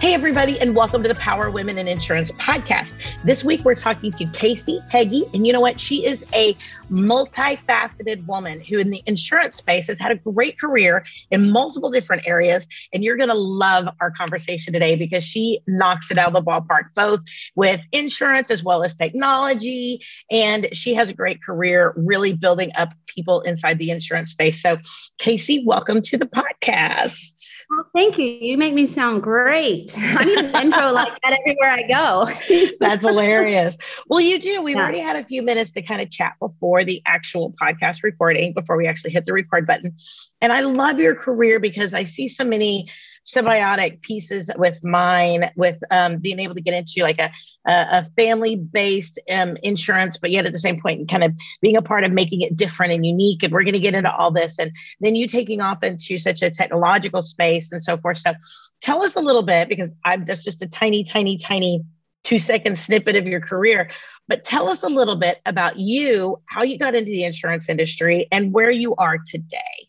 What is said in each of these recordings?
Hey, everybody, and welcome to the Power Women in Insurance podcast. This week, we're talking to Casey Heggie. And you know what? She is a multifaceted woman who, in the insurance space, has had a great career in multiple different areas. And you're going to love our conversation today because she knocks it out of the ballpark, both with insurance as well as technology. And she has a great career really building up people inside the insurance space. So, Casey, welcome to the podcast. Well, thank you. You make me sound great. I need an intro like that everywhere I go. That's hilarious. Well, you do. We've yeah. already had a few minutes to kind of chat before the actual podcast recording, before we actually hit the record button. And I love your career because I see so many symbiotic pieces with mine with um, being able to get into like a, a family based um, insurance but yet at the same point kind of being a part of making it different and unique and we're going to get into all this and then you taking off into such a technological space and so forth. So tell us a little bit because i'm that's just a tiny tiny tiny two second snippet of your career but tell us a little bit about you how you got into the insurance industry and where you are today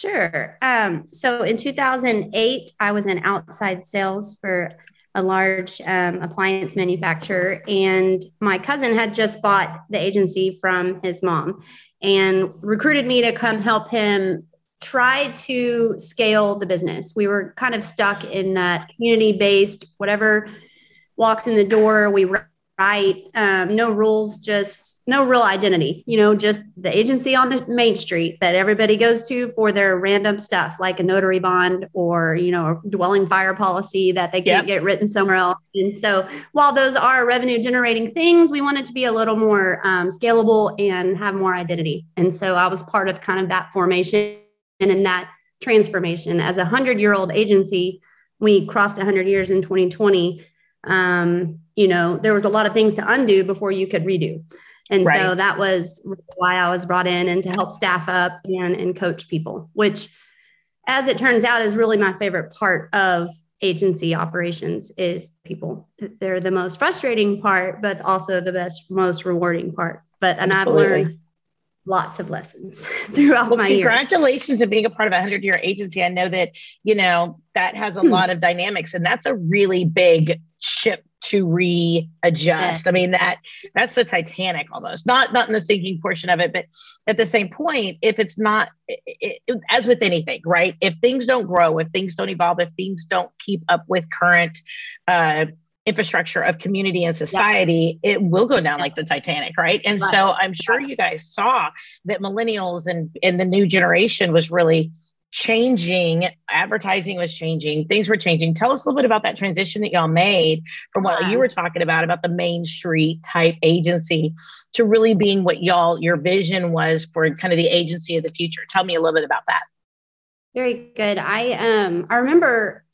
Sure. Um, so in 2008, I was in outside sales for a large um, appliance manufacturer, and my cousin had just bought the agency from his mom and recruited me to come help him try to scale the business. We were kind of stuck in that community based, whatever walks in the door, we right um, no rules just no real identity you know just the agency on the main street that everybody goes to for their random stuff like a notary bond or you know a dwelling fire policy that they can't yep. get written somewhere else. And so while those are revenue generating things we want it to be a little more um, scalable and have more identity. And so i was part of kind of that formation and in that transformation. As a 100 year old agency we crossed 100 years in 2020 um, you know, there was a lot of things to undo before you could redo. And right. so that was why I was brought in and to help staff up and, and coach people, which, as it turns out, is really my favorite part of agency operations is people. They're the most frustrating part, but also the best, most rewarding part. But and Absolutely. I've learned lots of lessons throughout well, my congratulations on being a part of a 100 year agency i know that you know that has a hmm. lot of dynamics and that's a really big ship to readjust. I mean that that's the Titanic almost. Not not in the sinking portion of it, but at the same point, if it's not it, it, as with anything, right? If things don't grow, if things don't evolve, if things don't keep up with current uh, infrastructure of community and society, yeah. it will go down yeah. like the Titanic, right? And right. so I'm sure you guys saw that millennials and and the new generation was really changing, advertising was changing, things were changing. Tell us a little bit about that transition that y'all made from what you were talking about, about the main street type agency to really being what y'all, your vision was for kind of the agency of the future. Tell me a little bit about that. Very good. I um I remember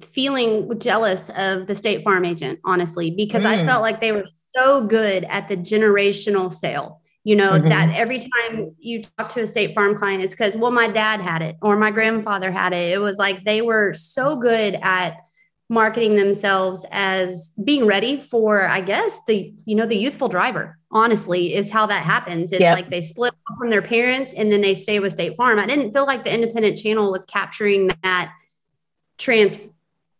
feeling jealous of the State Farm agent, honestly, because mm. I felt like they were so good at the generational sale you know mm-hmm. that every time you talk to a state farm client it's because well my dad had it or my grandfather had it it was like they were so good at marketing themselves as being ready for i guess the you know the youthful driver honestly is how that happens it's yep. like they split from their parents and then they stay with state farm i didn't feel like the independent channel was capturing that trans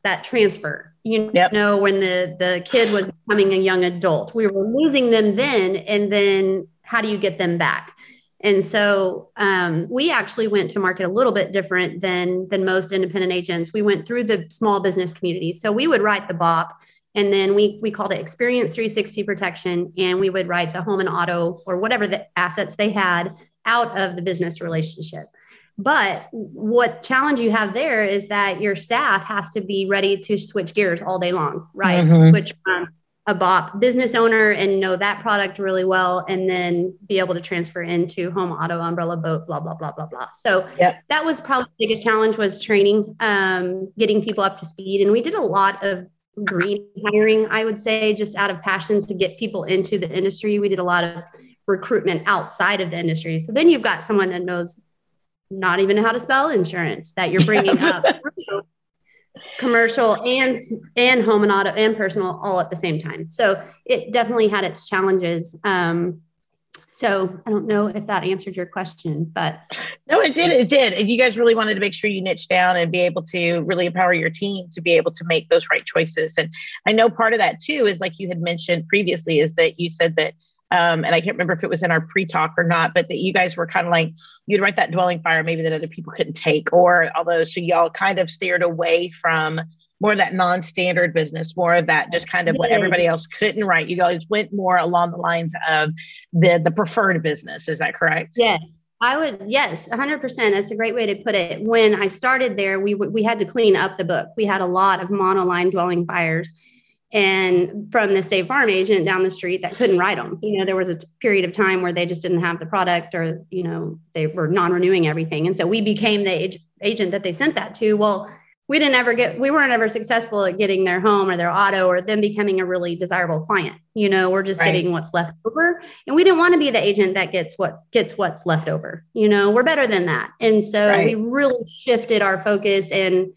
that transfer you yep. know when the the kid was becoming a young adult we were losing them then and then how do you get them back? And so um, we actually went to market a little bit different than than most independent agents. We went through the small business community. So we would write the BOP, and then we we called it Experience 360 Protection, and we would write the home and auto or whatever the assets they had out of the business relationship. But what challenge you have there is that your staff has to be ready to switch gears all day long, right? Mm-hmm. To switch from a BOP business owner and know that product really well, and then be able to transfer into home, auto, umbrella, boat, blah blah blah blah blah. So yep. that was probably the biggest challenge was training, um, getting people up to speed, and we did a lot of green hiring. I would say just out of passion to get people into the industry. We did a lot of recruitment outside of the industry. So then you've got someone that knows not even how to spell insurance that you're bringing up commercial and and home and auto and personal all at the same time. So it definitely had its challenges. Um, so I don't know if that answered your question, but no, it did. It did. And you guys really wanted to make sure you niche down and be able to really empower your team to be able to make those right choices. And I know part of that too is like you had mentioned previously, is that you said that um, and I can't remember if it was in our pre-talk or not, but that you guys were kind of like you'd write that dwelling fire maybe that other people couldn't take, or although so y'all kind of steered away from more of that non-standard business, more of that just kind of what everybody else couldn't write. You guys went more along the lines of the the preferred business. Is that correct? Yes. I would, yes, 100%. That's a great way to put it. When I started there, we, we had to clean up the book. We had a lot of monoline dwelling fires and from the state farm agent down the street that couldn't write them. You know, there was a period of time where they just didn't have the product or, you know, they were non renewing everything. And so we became the ag- agent that they sent that to. Well, we didn't ever get we weren't ever successful at getting their home or their auto or them becoming a really desirable client you know we're just right. getting what's left over and we didn't want to be the agent that gets what gets what's left over you know we're better than that and so right. we really shifted our focus and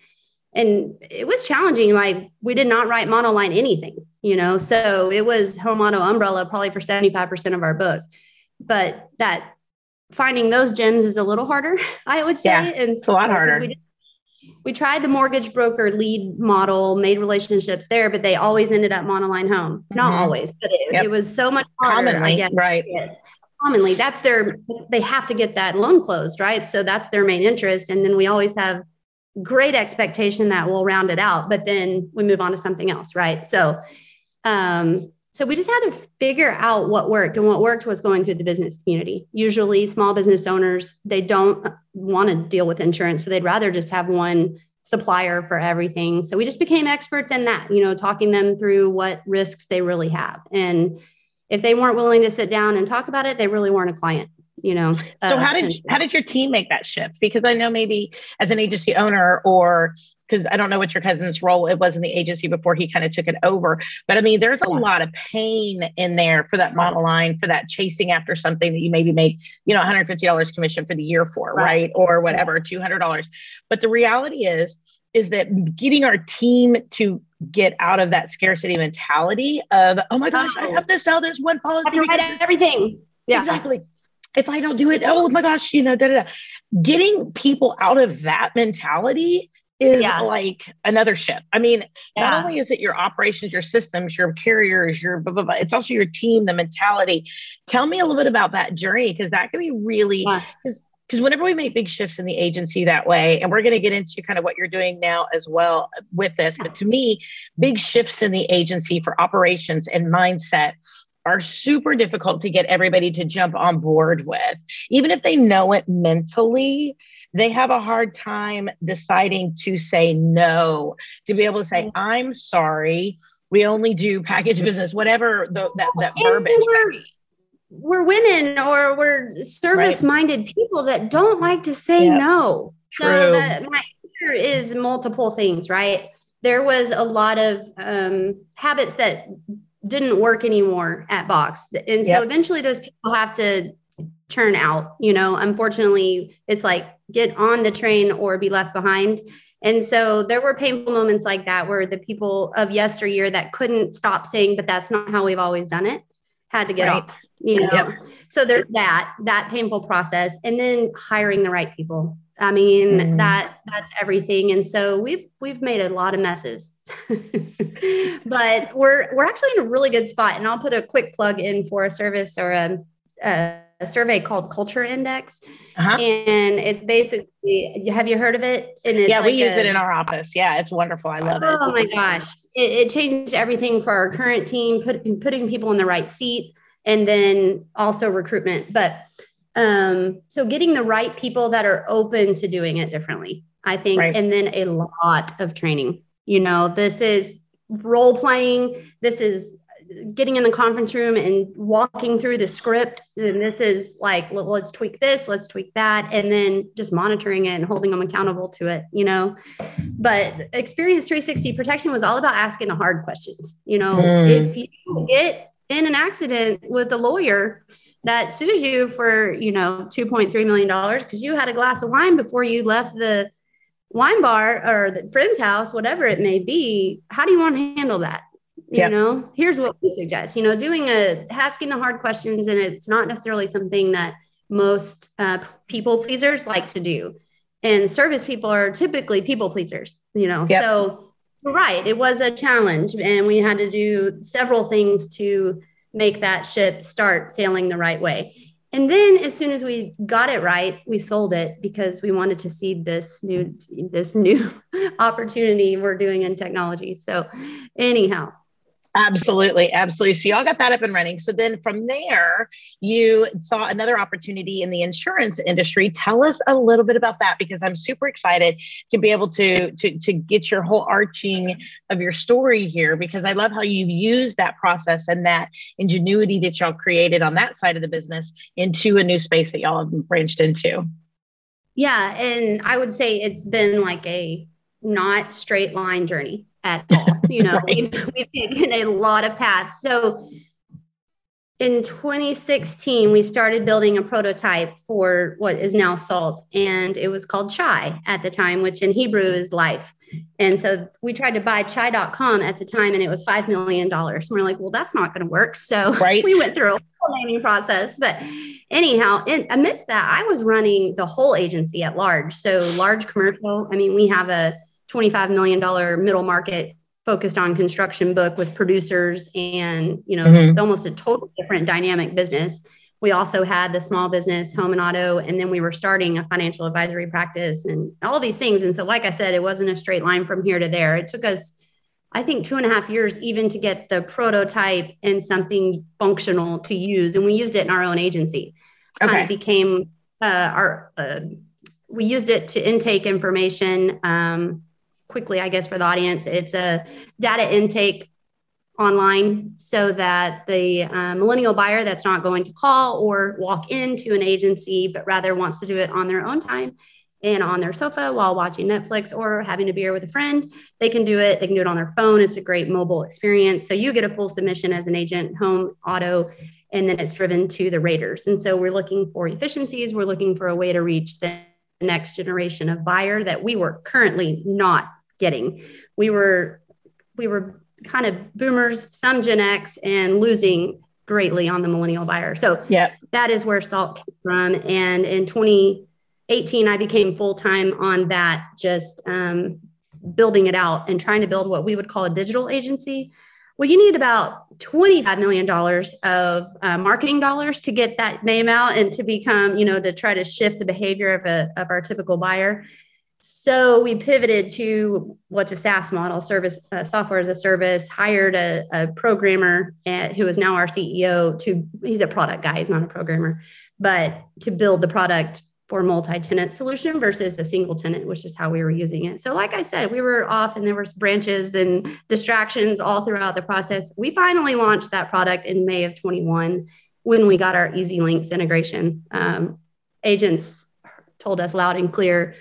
and it was challenging like we did not write monoline anything you know so it was home auto umbrella probably for 75% of our book but that finding those gems is a little harder i would say yeah, and it's a lot harder we, we tried the mortgage broker lead model, made relationships there, but they always ended up monoline home. Not mm-hmm. always, but it, yep. it, was so much harder. Commonly, guess, right? Commonly, that's their. They have to get that loan closed, right? So that's their main interest, and then we always have great expectation that we'll round it out, but then we move on to something else, right? So, um, so we just had to figure out what worked and what worked was going through the business community. Usually small business owners they don't want to deal with insurance so they'd rather just have one supplier for everything. So we just became experts in that you know talking them through what risks they really have. And if they weren't willing to sit down and talk about it they really weren't a client you know so uh, how did how did your team make that shift? Because i know maybe as an agency owner or because i don't know what your cousin's role it was in the agency before he kind of took it over but i mean there's a lot of pain in there for that monoline for that chasing after something that you maybe make you know $150 commission for the year for right, right? or whatever $200 but the reality is is that getting our team to get out of that scarcity mentality of oh my gosh i have to sell this one policy I have to everything. Yeah. Exactly if I don't do it, oh my gosh, you know, da, da, da. getting people out of that mentality is yeah. like another ship. I mean, yeah. not only is it your operations, your systems, your carriers, your blah, blah, blah, it's also your team, the mentality. Tell me a little bit about that journey because that can be really, because yeah. whenever we make big shifts in the agency that way, and we're going to get into kind of what you're doing now as well with this, but to me, big shifts in the agency for operations and mindset are super difficult to get everybody to jump on board with. Even if they know it mentally, they have a hard time deciding to say no, to be able to say, I'm sorry, we only do package business, whatever the, that, that verbiage. We're, we're women or we're service minded right. people that don't like to say yep. no. True. So that my answer is multiple things, right? There was a lot of um, habits that didn't work anymore at Box. And so yep. eventually those people have to turn out, you know, unfortunately it's like get on the train or be left behind. And so there were painful moments like that where the people of yesteryear that couldn't stop saying, but that's not how we've always done it, had to get right. off, you know. Yep. So there's that, that painful process. And then hiring the right people. I mean, mm. that that's everything. And so we've we've made a lot of messes. but we're we're actually in a really good spot. And I'll put a quick plug in for a service or a, a, a survey called Culture Index. Uh-huh. And it's basically have you heard of it? And yeah, like we use a, it in our office. Yeah, it's wonderful. I love it. Oh my gosh. It, it changed everything for our current team, put, putting people in the right seat and then also recruitment. But um, so getting the right people that are open to doing it differently, I think, right. and then a lot of training. You know, this is role playing. This is getting in the conference room and walking through the script. And this is like, let's tweak this, let's tweak that, and then just monitoring it and holding them accountable to it, you know. But Experience 360 protection was all about asking the hard questions. You know, mm. if you get in an accident with a lawyer, that sues you for, you know, $2.3 million because you had a glass of wine before you left the wine bar or the friend's house, whatever it may be. How do you want to handle that? You yep. know, here's what we suggest, you know, doing a asking the hard questions, and it's not necessarily something that most uh, people pleasers like to do. And service people are typically people pleasers, you know. Yep. So, right, it was a challenge, and we had to do several things to make that ship start sailing the right way. And then as soon as we got it right, we sold it because we wanted to seed this new this new opportunity we're doing in technology. So anyhow, Absolutely, absolutely. So y'all got that up and running. So then from there, you saw another opportunity in the insurance industry. Tell us a little bit about that because I'm super excited to be able to to to get your whole arching of your story here because I love how you've used that process and that ingenuity that y'all created on that side of the business into a new space that y'all have branched into. Yeah, and I would say it's been like a not straight line journey at all. You know, right. we've, we've taken a lot of paths. So in 2016, we started building a prototype for what is now Salt, and it was called Chai at the time, which in Hebrew is life. And so we tried to buy chai.com at the time, and it was $5 million. And we're like, well, that's not going to work. So right. we went through a whole naming process. But anyhow, in, amidst that, I was running the whole agency at large. So large commercial. I mean, we have a $25 million middle market focused on construction book with producers and you know mm-hmm. almost a totally different dynamic business. We also had the small business home and auto and then we were starting a financial advisory practice and all these things. And so like i said it wasn't a straight line from here to there. It took us i think two and a half years even to get the prototype and something functional to use. And we used it in our own agency. Okay. kind of became uh, our uh, we used it to intake information um, quickly, I guess, for the audience, it's a data intake online so that the uh, millennial buyer that's not going to call or walk into an agency, but rather wants to do it on their own time and on their sofa while watching Netflix or having a beer with a friend, they can do it. They can do it on their phone. It's a great mobile experience. So you get a full submission as an agent, home, auto, and then it's driven to the raters. And so we're looking for efficiencies. We're looking for a way to reach the next generation of buyer that we were currently not getting. We were we were kind of boomers, some Gen X, and losing greatly on the millennial buyer. So yeah, that is where Salt came from. And in 2018, I became full time on that, just um, building it out and trying to build what we would call a digital agency. Well, you need about $25 million of uh, marketing dollars to get that name out and to become, you know, to try to shift the behavior of, a, of our typical buyer. So we pivoted to what's a SaaS model, service uh, software as a service. Hired a, a programmer at, who is now our CEO. To he's a product guy, he's not a programmer, but to build the product for multi-tenant solution versus a single tenant, which is how we were using it. So, like I said, we were off, and there were branches and distractions all throughout the process. We finally launched that product in May of 21 when we got our EZLynx integration. Um, agents told us loud and clear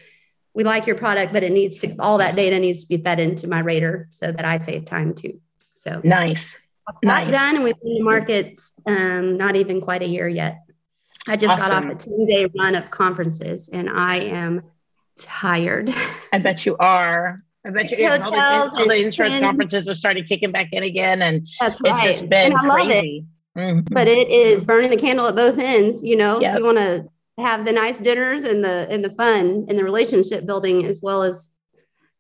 we like your product, but it needs to, all that data needs to be fed into my rater so that I save time too. So nice. Nice. Done. And we've been in the markets um, not even quite a year yet. I just awesome. got off a 10 day run of conferences and I am tired. I bet you are. I bet you all the, all the insurance 10, conferences are starting kicking back in again. And that's right. it's just been i crazy. It. Mm-hmm. But it is burning the candle at both ends. You know, yep. you want to have the nice dinners and the and the fun and the relationship building as well as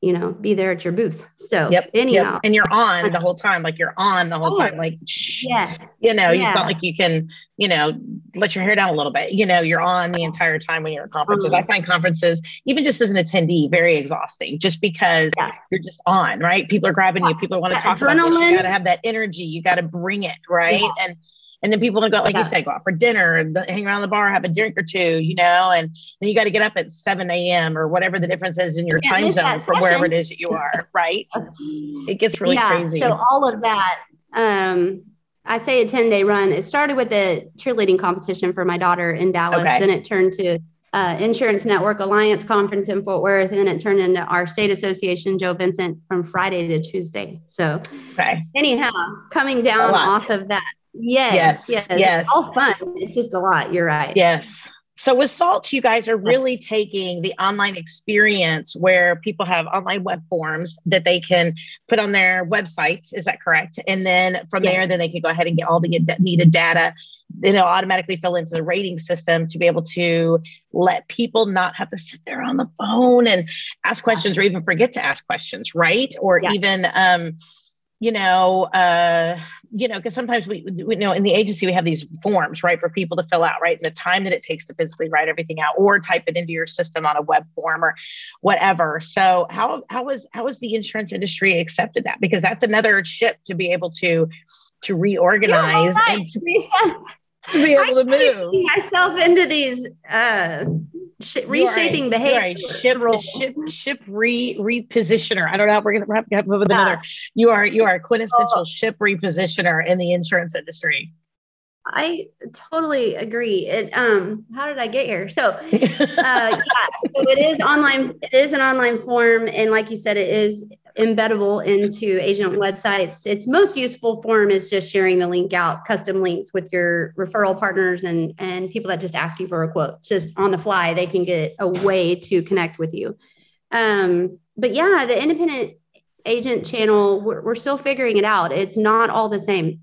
you know be there at your booth so yep anyhow yep. and you're on the whole time like you're on the whole oh, time like yeah you know yeah. you felt like you can you know let your hair down a little bit you know you're on the entire time when you're at conferences i mm-hmm. find conferences even just as an attendee very exhausting just because yeah. you're just on right people are grabbing you people want to talk Adrenaline. about this. you got to have that energy you got to bring it right yeah. and and then people go, like yeah. you said, go out for dinner, hang around the bar, have a drink or two, you know, and then you got to get up at 7 a.m. or whatever the difference is in your time zone from wherever it is that you are, right? it gets really yeah, crazy. So all of that, um, I say a 10 day run. It started with a cheerleading competition for my daughter in Dallas. Okay. Then it turned to uh, Insurance Network Alliance conference in Fort Worth, and then it turned into our state association, Joe Vincent, from Friday to Tuesday. So, okay. anyhow, coming down off of that Yes, yes, yes. yes. All fun. It's just a lot. You're right. Yes. So with Salt, you guys are really taking the online experience where people have online web forms that they can put on their website. Is that correct? And then from yes. there, then they can go ahead and get all the needed data. Then it'll automatically fill into the rating system to be able to let people not have to sit there on the phone and ask questions or even forget to ask questions, right? Or even um, you know, uh, you know, because sometimes we, we you know in the agency we have these forms, right, for people to fill out, right, and the time that it takes to physically write everything out or type it into your system on a web form or whatever. So how how was how was the insurance industry accepted that? Because that's another ship to be able to to reorganize right. and to, to, be able to move myself into these uh sh- reshaping a, behavior. ship, ship, ship re repositioner. I don't know. how We're gonna have to have with another. You are you are a quintessential oh. ship repositioner in the insurance industry. I totally agree. It um how did I get here? So uh yeah, so it is online, it is an online form, and like you said, it is embeddable into agent websites. Its most useful form is just sharing the link out, custom links with your referral partners and and people that just ask you for a quote. Just on the fly, they can get a way to connect with you. Um, but yeah, the independent agent channel, we're, we're still figuring it out. It's not all the same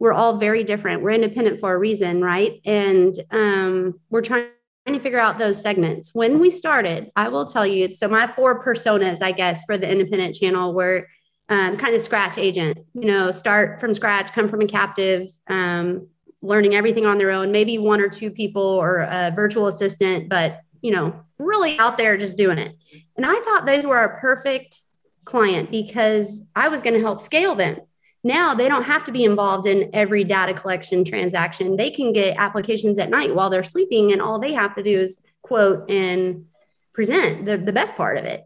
we're all very different. We're independent for a reason, right? And um, we're trying to figure out those segments. When we started, I will tell you, so my four personas, I guess, for the independent channel were um, kind of scratch agent, you know, start from scratch, come from a captive, um, learning everything on their own, maybe one or two people or a virtual assistant, but, you know, really out there just doing it. And I thought those were our perfect client because I was going to help scale them now they don't have to be involved in every data collection transaction. They can get applications at night while they're sleeping, and all they have to do is quote and present the, the best part of it.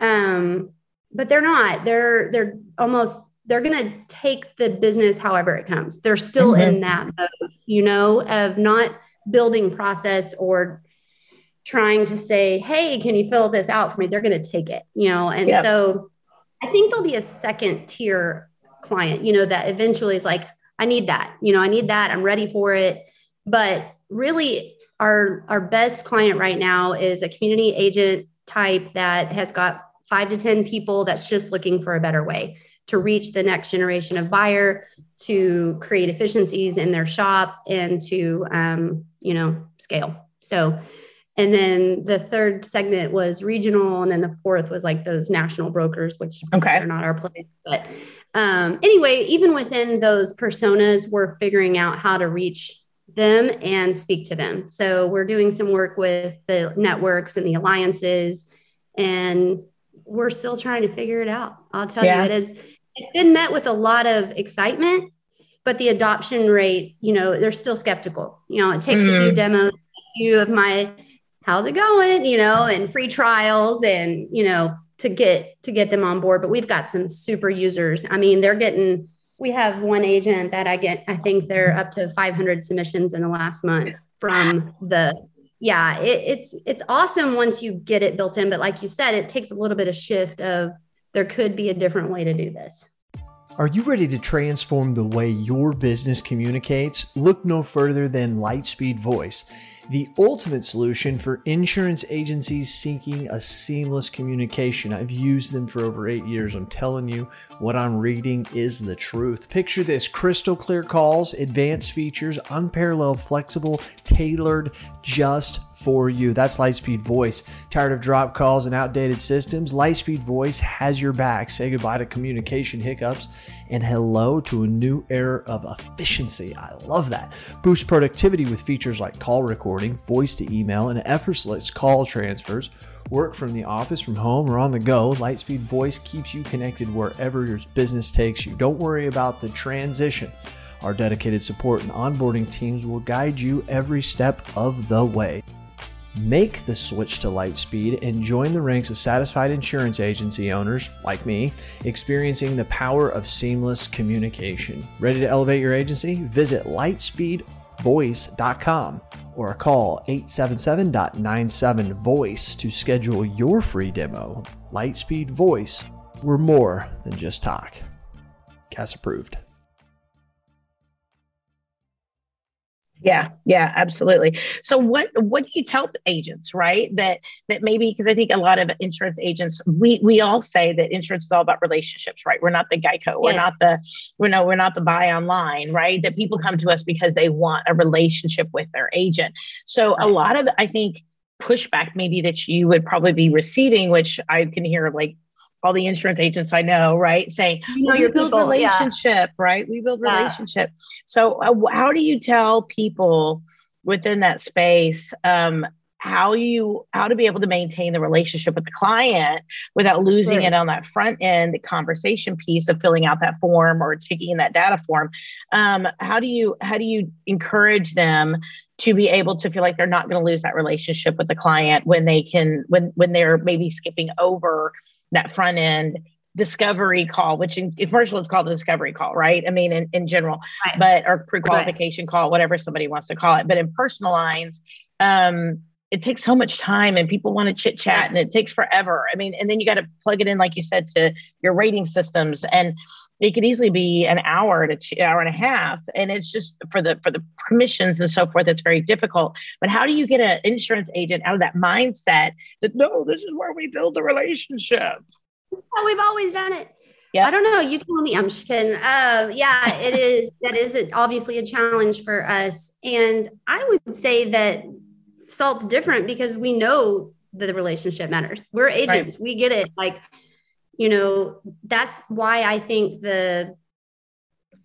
Um, but they're not. They're they're almost they're going to take the business however it comes. They're still mm-hmm. in that mode, you know, of not building process or trying to say, "Hey, can you fill this out for me?" They're going to take it, you know. And yep. so I think there'll be a second tier client, you know, that eventually is like, I need that, you know, I need that. I'm ready for it. But really, our our best client right now is a community agent type that has got five to 10 people that's just looking for a better way to reach the next generation of buyer, to create efficiencies in their shop, and to, um, you know, scale. So, and then the third segment was regional, and then the fourth was like those national brokers, which okay. are not our place. But um, anyway, even within those personas, we're figuring out how to reach them and speak to them. So we're doing some work with the networks and the alliances, and we're still trying to figure it out. I'll tell yeah. you, it is. It's been met with a lot of excitement, but the adoption rate, you know, they're still skeptical. You know, it takes mm. a few mm. demos, a few of my, how's it going, you know, and free trials, and you know, to get to get them on board but we've got some super users. I mean they're getting we have one agent that i get i think they're up to 500 submissions in the last month from the yeah it, it's it's awesome once you get it built in but like you said it takes a little bit of shift of there could be a different way to do this are you ready to transform the way your business communicates look no further than lightspeed voice the ultimate solution for insurance agencies seeking a seamless communication. I've used them for over eight years. I'm telling you, what I'm reading is the truth. Picture this crystal clear calls, advanced features, unparalleled, flexible, tailored just for you. That's Lightspeed Voice. Tired of drop calls and outdated systems? Lightspeed Voice has your back. Say goodbye to communication hiccups and hello to a new era of efficiency. I love that. Boost productivity with features like call recording, voice to email, and effortless call transfers. Work from the office, from home, or on the go, Lightspeed Voice keeps you connected wherever your business takes you. Don't worry about the transition. Our dedicated support and onboarding teams will guide you every step of the way. Make the switch to Lightspeed and join the ranks of satisfied insurance agency owners, like me, experiencing the power of seamless communication. Ready to elevate your agency? Visit lightspeedvoice.com or call 877.97voice to schedule your free demo. Lightspeed Voice, we're more than just talk. CAS approved. Yeah, yeah, absolutely. So what what do you tell agents, right? That that maybe because I think a lot of insurance agents, we we all say that insurance is all about relationships, right? We're not the Geico, we're not the we're no, we're not the buy online, right? That people come to us because they want a relationship with their agent. So right. a lot of I think pushback maybe that you would probably be receiving, which I can hear like all the insurance agents I know, right? Saying, you know, well, you build people, relationship, yeah. right? We build relationship. Yeah. So uh, how do you tell people within that space um, how you how to be able to maintain the relationship with the client without losing it on that front end conversation piece of filling out that form or taking in that data form um, how do you how do you encourage them to be able to feel like they're not going to lose that relationship with the client when they can when when they're maybe skipping over that front end discovery call, which in, in commercial is called a discovery call, right? I mean, in, in general, right. but or pre-qualification right. call, whatever somebody wants to call it. But in personal lines, um, it takes so much time and people want to chit chat and it takes forever. I mean, and then you got to plug it in, like you said, to your rating systems. And it could easily be an hour to two, hour and a half. And it's just for the for the permissions and so forth, it's very difficult. But how do you get an insurance agent out of that mindset that no, this is where we build the relationship? how we've always done it. Yeah. I don't know. You tell me. I'm just kidding. Um, yeah, it is. That is a, obviously a challenge for us. And I would say that salt's different because we know that the relationship matters. We're agents. Right. We get it. Like, you know, that's why I think the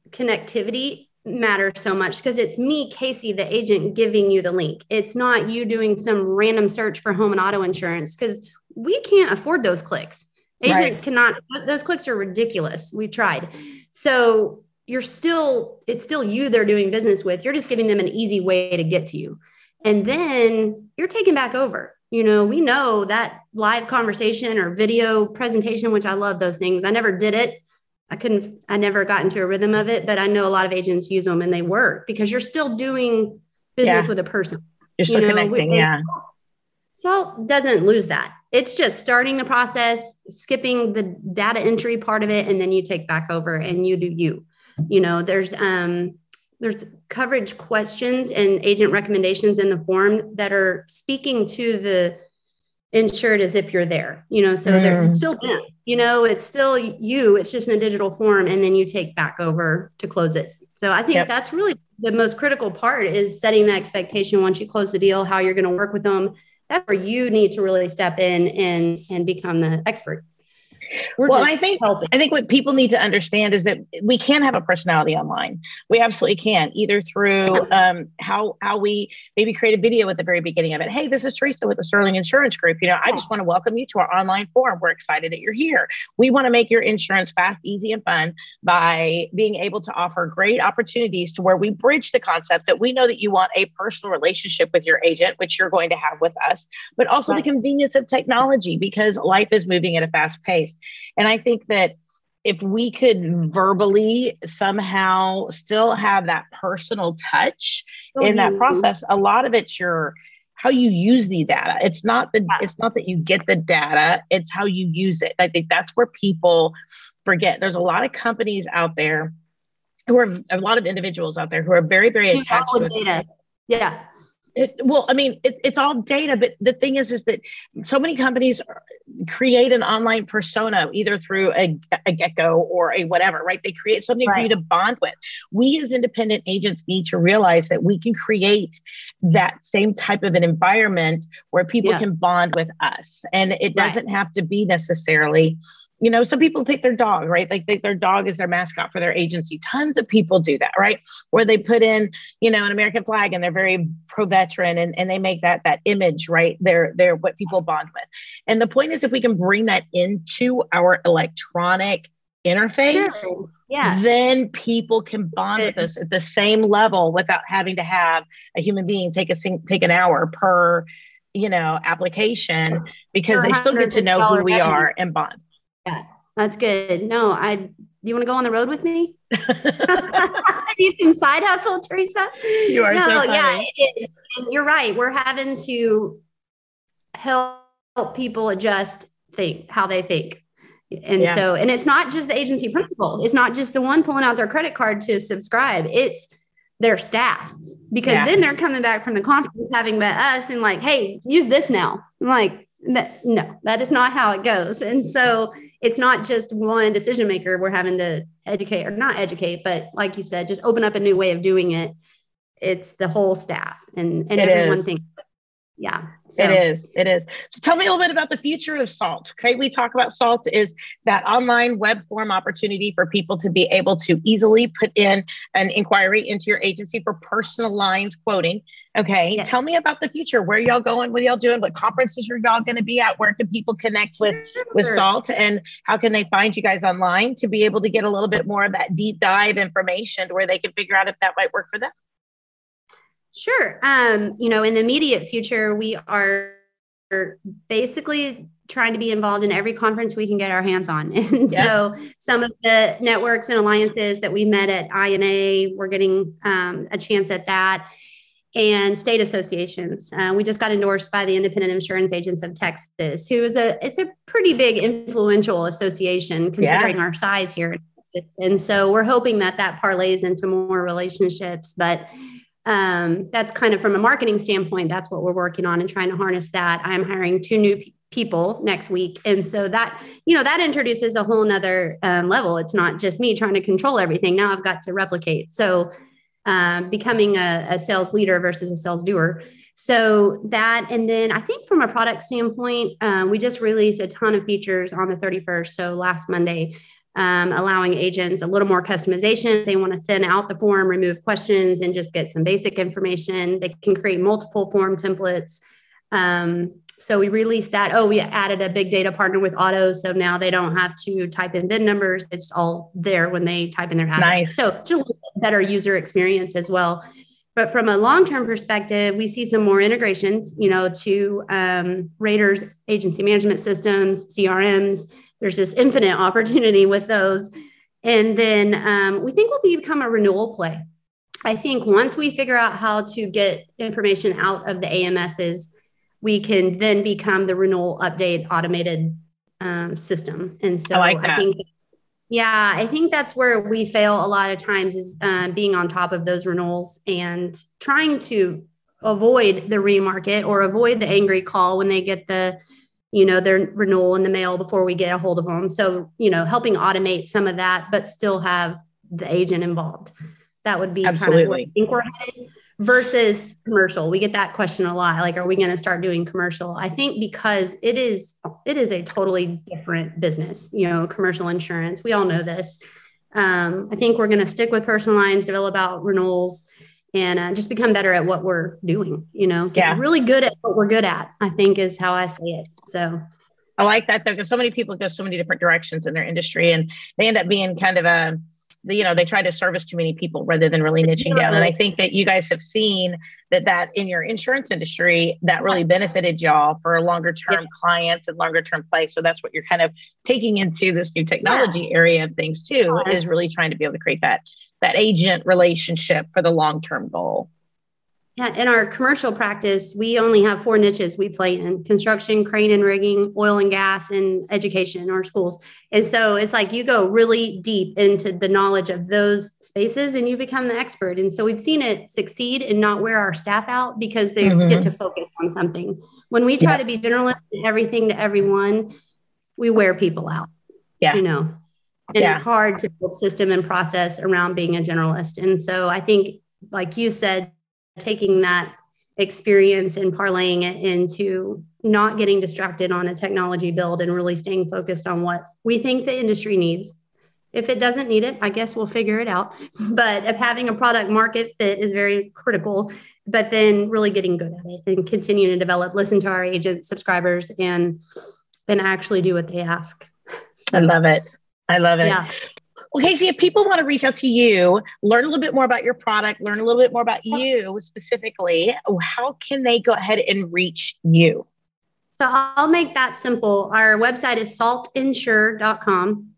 connectivity matters so much because it's me, Casey, the agent, giving you the link. It's not you doing some random search for home and auto insurance because we can't afford those clicks. Agents right. cannot, those clicks are ridiculous. We tried. So you're still, it's still you they're doing business with. You're just giving them an easy way to get to you. And then you're taking back over. You know, we know that live conversation or video presentation, which I love those things. I never did it. I couldn't, I never got into a rhythm of it, but I know a lot of agents use them and they work because you're still doing business yeah. with a person. You're still you know, connecting. yeah. Salt doesn't lose that it's just starting the process, skipping the data entry part of it, and then you take back over and you do you. You know, there's um there's coverage questions and agent recommendations in the form that are speaking to the insured as if you're there. You know, so mm. there's still them. You know, it's still you. It's just in a digital form, and then you take back over to close it. So I think yep. that's really the most critical part is setting the expectation once you close the deal, how you're going to work with them that's where you need to really step in and and become the expert we're well, I think helping. I think what people need to understand is that we can have a personality online. We absolutely can, either through um, how how we maybe create a video at the very beginning of it. Hey, this is Teresa with the Sterling Insurance Group. You know, I just want to welcome you to our online forum. We're excited that you're here. We want to make your insurance fast, easy, and fun by being able to offer great opportunities to where we bridge the concept that we know that you want a personal relationship with your agent, which you're going to have with us, but also right. the convenience of technology because life is moving at a fast pace. And I think that if we could verbally somehow still have that personal touch mm-hmm. in that process, a lot of it's your how you use the data. It's not the it's not that you get the data, it's how you use it. I think that's where people forget. There's a lot of companies out there who are a lot of individuals out there who are very, very attached to data. Yeah. It, well, I mean, it, it's all data, but the thing is, is that so many companies create an online persona either through a, a gecko or a whatever, right? They create something right. for you to bond with. We as independent agents need to realize that we can create that same type of an environment where people yeah. can bond with us, and it doesn't right. have to be necessarily you know, some people pick their dog, right? Like they, their dog is their mascot for their agency. Tons of people do that, right? Where they put in, you know, an American flag and they're very pro veteran and, and they make that that image, right? They're they're what people bond with. And the point is if we can bring that into our electronic interface, sure. yeah. then people can bond with us at the same level without having to have a human being take a take an hour per you know application because they still get to know who we are and bond yeah, that's good. No, I. Do you want to go on the road with me? I need some side hustle, Teresa. You are no, so yeah, it is. And you're right. We're having to help people adjust think how they think. And yeah. so, and it's not just the agency principal. It's not just the one pulling out their credit card to subscribe. It's their staff because yeah. then they're coming back from the conference having met us and like, hey, use this now. I'm like, that, no, that is not how it goes. And so it's not just one decision maker we're having to educate or not educate, but like you said, just open up a new way of doing it. It's the whole staff and, and everyone thinks yeah so. it is it is. So tell me a little bit about the future of salt okay? We talk about salt is that online web form opportunity for people to be able to easily put in an inquiry into your agency for personalized quoting okay? Yes. tell me about the future. Where y'all going? What y'all doing? What conferences are y'all going to be at? Where can people connect with sure. with salt? And how can they find you guys online to be able to get a little bit more of that deep dive information to where they can figure out if that might work for them Sure. Um, you know, in the immediate future, we are basically trying to be involved in every conference we can get our hands on. And yeah. so some of the networks and alliances that we met at INA, we're getting um, a chance at that. And state associations. Uh, we just got endorsed by the Independent Insurance Agents of Texas, who is a it's a pretty big influential association considering yeah. our size here. And so we're hoping that that parlays into more relationships. But um, that's kind of from a marketing standpoint that's what we're working on and trying to harness that. I'm hiring two new p- people next week. And so that you know that introduces a whole nother um, level. It's not just me trying to control everything. Now i've got to replicate. So um, becoming a, a sales leader versus a sales doer. So that and then i think from a product standpoint um, we just released a ton of features on the 31st so last monday um, allowing agents a little more customization. They want to thin out the form, remove questions, and just get some basic information. They can create multiple form templates. Um, so we released that. Oh, we added a big data partner with Auto, so now they don't have to type in VIN numbers. It's all there when they type in their address. Nice. So just a better user experience as well. But from a long-term perspective, we see some more integrations, you know, to um, raters, agency management systems, CRMs, there's just infinite opportunity with those. And then um, we think we'll become a renewal play. I think once we figure out how to get information out of the AMSs, we can then become the renewal update automated um, system. And so I, like I, think, yeah, I think that's where we fail a lot of times is uh, being on top of those renewals and trying to avoid the remarket or avoid the angry call when they get the you know their renewal in the mail before we get a hold of them. So you know helping automate some of that but still have the agent involved. That would be Absolutely. kind of I think we're headed versus commercial. We get that question a lot like are we going to start doing commercial? I think because it is it is a totally different business you know commercial insurance. We all know this. Um, i think we're going to stick with personal lines develop out renewals and uh, just become better at what we're doing you know get yeah. really good at what we're good at i think is how i say it so i like that though because so many people go so many different directions in their industry and they end up being kind of a you know they try to service too many people rather than really niching down and i think that you guys have seen that that in your insurance industry that really benefited y'all for longer term yeah. clients and longer term play so that's what you're kind of taking into this new technology yeah. area of things too yeah. is really trying to be able to create that that agent relationship for the long term goal yeah, in our commercial practice, we only have four niches we play in construction, crane and rigging, oil and gas, and education or schools. And so it's like you go really deep into the knowledge of those spaces and you become the expert. And so we've seen it succeed and not wear our staff out because they mm-hmm. get to focus on something. When we try yeah. to be generalist and everything to everyone, we wear people out. Yeah. You know, and yeah. it's hard to build system and process around being a generalist. And so I think, like you said, taking that experience and parlaying it into not getting distracted on a technology build and really staying focused on what we think the industry needs. If it doesn't need it, I guess we'll figure it out. But of having a product market fit is very critical. But then really getting good at it and continuing to develop, listen to our agent subscribers and and actually do what they ask. So, I love it. I love it. Yeah. Well, Casey, if people want to reach out to you, learn a little bit more about your product, learn a little bit more about you specifically, how can they go ahead and reach you? So I'll make that simple. Our website is saltinsure.com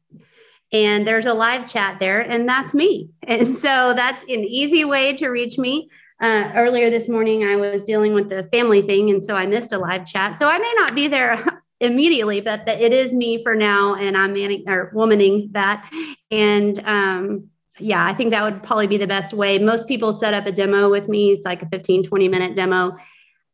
and there's a live chat there, and that's me. And so that's an easy way to reach me. Uh, earlier this morning, I was dealing with the family thing, and so I missed a live chat. So I may not be there immediately, but it is me for now, and I'm manning or womaning that. And um, yeah, I think that would probably be the best way. Most people set up a demo with me. It's like a 15, 20 minute demo.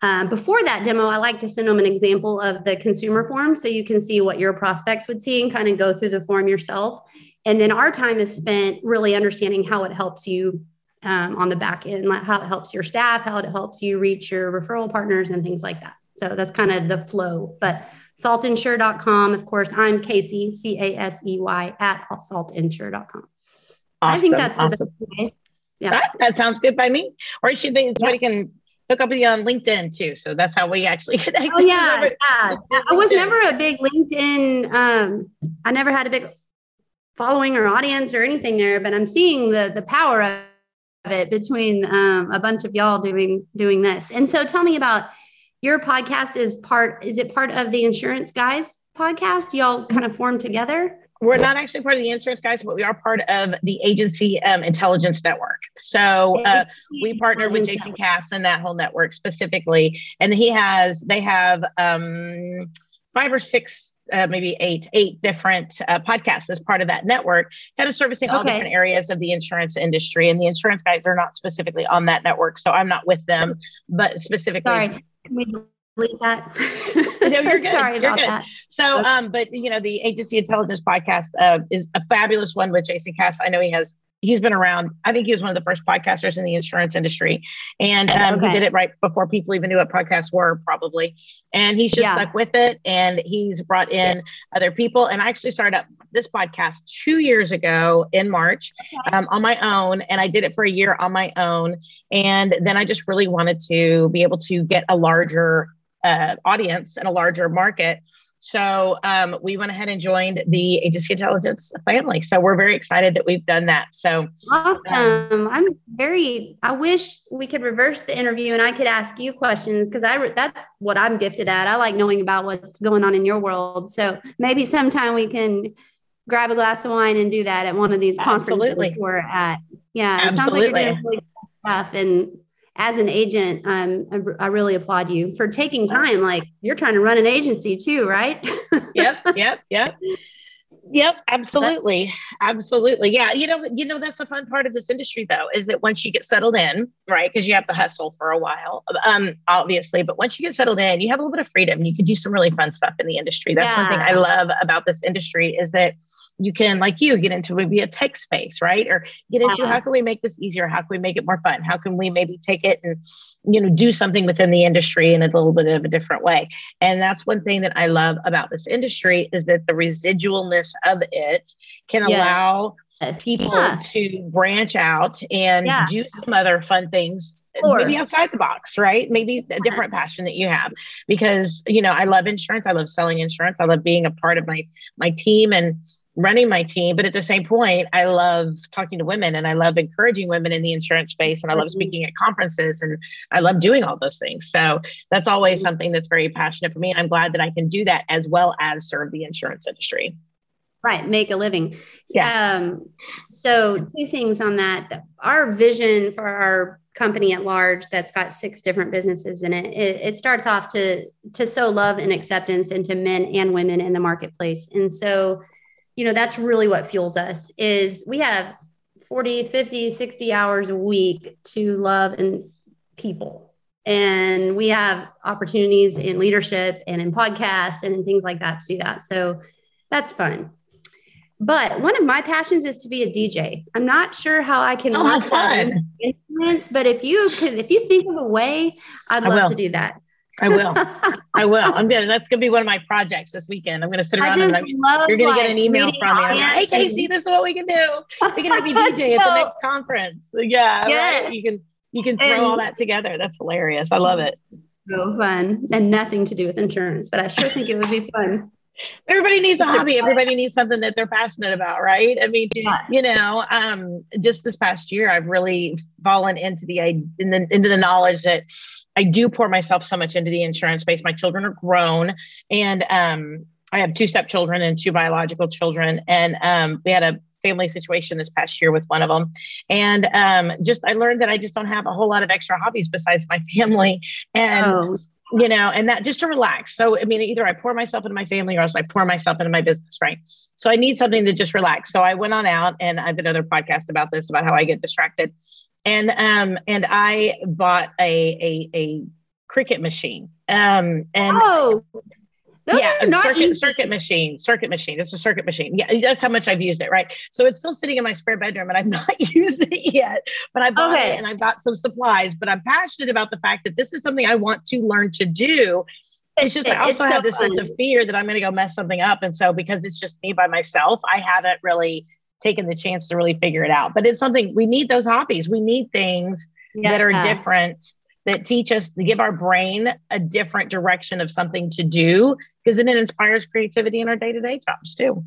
Um, before that demo, I like to send them an example of the consumer form so you can see what your prospects would see and kind of go through the form yourself. And then our time is spent really understanding how it helps you um, on the back end, how it helps your staff, how it helps you reach your referral partners, and things like that. So that's kind of the flow. But saltinsure.com, of course, I'm Casey, C A S E Y, at saltinsure.com. Awesome. I think that's awesome. the best way. Yeah. That, that, sounds good by me. Or she thinks somebody yeah. can hook up with you on LinkedIn too. So that's how we actually connect. Oh yeah, yeah. I was never a big LinkedIn. Um, I never had a big following or audience or anything there, but I'm seeing the the power of it between um, a bunch of y'all doing doing this. And so, tell me about your podcast. Is part is it part of the Insurance Guys podcast? Y'all kind of formed together. We're not actually part of the insurance guys, but we are part of the agency um, intelligence network. So uh, we partner with Jason Cass and that whole network specifically, and he has they have um, five or six, uh, maybe eight, eight different uh, podcasts as part of that network, kind of servicing all okay. different areas of the insurance industry. And the insurance guys are not specifically on that network, so I'm not with them, but specifically. Sorry delete that. no, you're good. Sorry you're about good. that. So, okay. um, but you know, the agency intelligence podcast uh, is a fabulous one with Jason Cass. I know he has. He's been around. I think he was one of the first podcasters in the insurance industry, and um, okay. he did it right before people even knew what podcasts were, probably. And he's just yeah. stuck with it, and he's brought in other people. And I actually started up this podcast two years ago in March um, on my own, and I did it for a year on my own. And then I just really wanted to be able to get a larger uh, audience and a larger market. So um, we went ahead and joined the agency intelligence family. So we're very excited that we've done that. So awesome! Um, I'm very. I wish we could reverse the interview and I could ask you questions because I that's what I'm gifted at. I like knowing about what's going on in your world. So maybe sometime we can grab a glass of wine and do that at one of these conferences Absolutely. we're at. Yeah, it Absolutely. sounds like you're doing really stuff and as an agent, um, I, I, really applaud you for taking time. Like you're trying to run an agency too, right? yep, yep, yep. Yep, absolutely. Absolutely. Yeah. You know, you know, that's the fun part of this industry though, is that once you get settled in, right? Because you have to hustle for a while, um, obviously, but once you get settled in, you have a little bit of freedom. You can do some really fun stuff in the industry. That's yeah. one thing I love about this industry is that you can, like you, get into maybe a tech space, right? Or get into uh-huh. how can we make this easier? How can we make it more fun? How can we maybe take it and, you know, do something within the industry in a little bit of a different way? And that's one thing that I love about this industry is that the residualness of it can yeah. allow people yeah. to branch out and yeah. do some other fun things sure. maybe outside the box right maybe a uh-huh. different passion that you have because you know i love insurance i love selling insurance i love being a part of my my team and running my team but at the same point i love talking to women and i love encouraging women in the insurance space and i love mm-hmm. speaking at conferences and i love doing all those things so that's always mm-hmm. something that's very passionate for me and i'm glad that i can do that as well as serve the insurance industry right make a living yeah um, so two things on that our vision for our company at large that's got six different businesses in it. it. it starts off to to sow love and acceptance into men and women in the marketplace and so you know that's really what fuels us is we have 40 50 60 hours a week to love and people. And we have opportunities in leadership and in podcasts and in things like that to do that. So that's fun. But one of my passions is to be a dj i'm not sure how i can oh, fun. instruments but if you if you think of a way i'd love to do that I will. I will. I'm gonna. That's gonna be one of my projects this weekend. I'm gonna sit around and you're gonna get an email from me. Like, hey Casey, this is what we can do. We can have you DJ at the next conference. Yeah, yeah. Right? You can you can throw and, all that together. That's hilarious. I love it. So fun and nothing to do with insurance, but I sure think it would be fun. Everybody needs a hobby. Everybody needs something that they're passionate about, right? I mean, yeah. you know, um, just this past year, I've really fallen into the, in the into the knowledge that I do pour myself so much into the insurance space. My children are grown, and um, I have two stepchildren and two biological children. And um, we had a family situation this past year with one of them. And um, just I learned that I just don't have a whole lot of extra hobbies besides my family. And oh. You know, and that just to relax. So, I mean, either I pour myself into my family or else I pour myself into my business, right? So I need something to just relax. So I went on out and I've another podcast about this, about how I get distracted. And, um, and I bought a, a, a Cricut machine. Um, and oh, those yeah, are not circuit, circuit machine, circuit machine. It's a circuit machine. Yeah, that's how much I've used it, right? So it's still sitting in my spare bedroom and I've not used it yet, but I bought Okay. it and I've got some supplies. But I'm passionate about the fact that this is something I want to learn to do. It's just I It's also so have this sense of fear that I'm going to go mess something up. And so because it's just me by myself, I haven't really taken the chance to really figure it out. But it's something we need those hobbies. We need things that are different that teach us to give our brain a different direction of something to do because then it inspires creativity in our day-to-day jobs too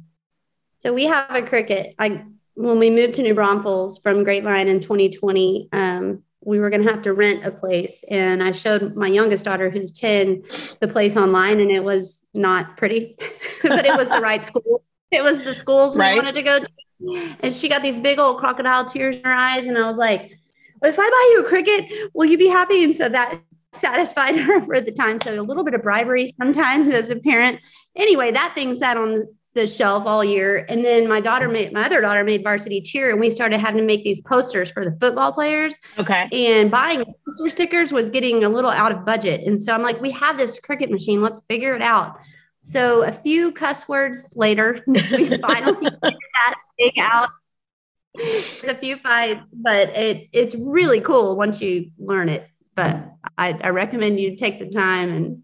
So we have a Cricut. I when we moved to New Braunfels from Grapevine in 2020, um, we were going to have to rent a place, and I showed my youngest daughter, who's 10, the place online, and it was not pretty, but it was the right school. It was the schools Right. we wanted to go to, and she got these big old crocodile tears in her eyes, and I was like, "If I buy you a Cricut, will you be happy?" And so that satisfied her for the time. So a little bit of bribery sometimes as a parent. Anyway, that thing sat on the shelf all year. And then my daughter made my other daughter made varsity cheer, and we started having to make these posters for the football players. okay And buying poster stickers was getting a little out of budget. And so I'm like, we have this Cricut machine. Let's figure it out. So a few cuss words later, we finally figured that thing out. There's a few fights, but it it's really cool once you learn it. But I, I recommend you take the time and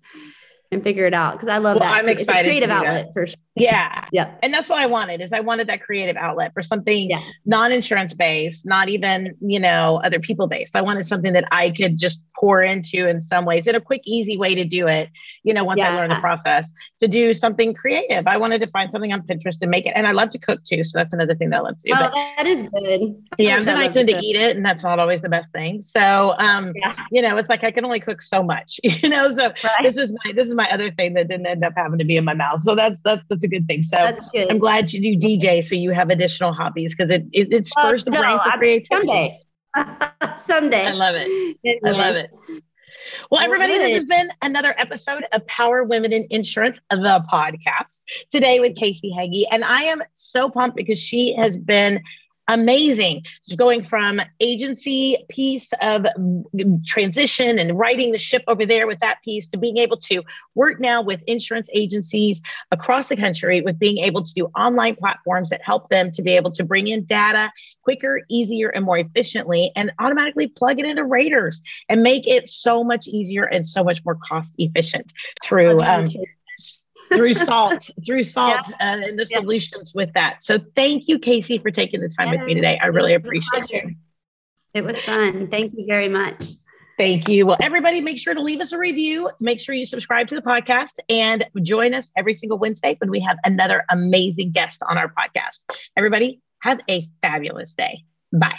and figure it out because I love Well, that. I'm It's excited a creative do that. outlet for sure. yeah Yeah. and that's what i wanted is i wanted that creative outlet for something Yeah. non-insurance based not even you know other people based i wanted something that i could just pour into in some ways in a quick easy way to do it you know once i learned the process to do something creative i wanted to find something on pinterest and make it and i love to cook too so that's another thing that i love to do Well, but that is good. yeah, then I tend to eat it, and that's not always the best thing. So, um, Yeah. you know, it's like I can only cook so much, you know. So Right. this was my this is my other thing that didn't end up having to be in my mouth. So that's that's that's a good thing. So That's good. I'm glad you do DJ, so you have additional hobbies because it, it it Well, spurs the no, brain for creativity. Someday. Someday. I love it. I love it. Well, Well, everybody, this has been another episode of Power Women in Insurance, the podcast, today with Casey Heggie. And I am so pumped because she has been amazing. Going from agency piece of transition and writing the ship over there with that piece to being able to work now with insurance agencies across the country with being able to do online platforms that help them to be able to bring in data quicker, easier, and more efficiently and automatically plug it into raters and make it so much easier and so much more cost efficient through um, through salt through salt uh, and the Yeah. solutions with that. So thank you casey for taking the time with me today. I really appreciate it. It was fun. Thank you very much. thank you. Well everybody make sure to leave us a review. Make sure you subscribe to the podcast and join us every single wednesday when we have another amazing guest on our podcast. Everybody have a fabulous day. Bye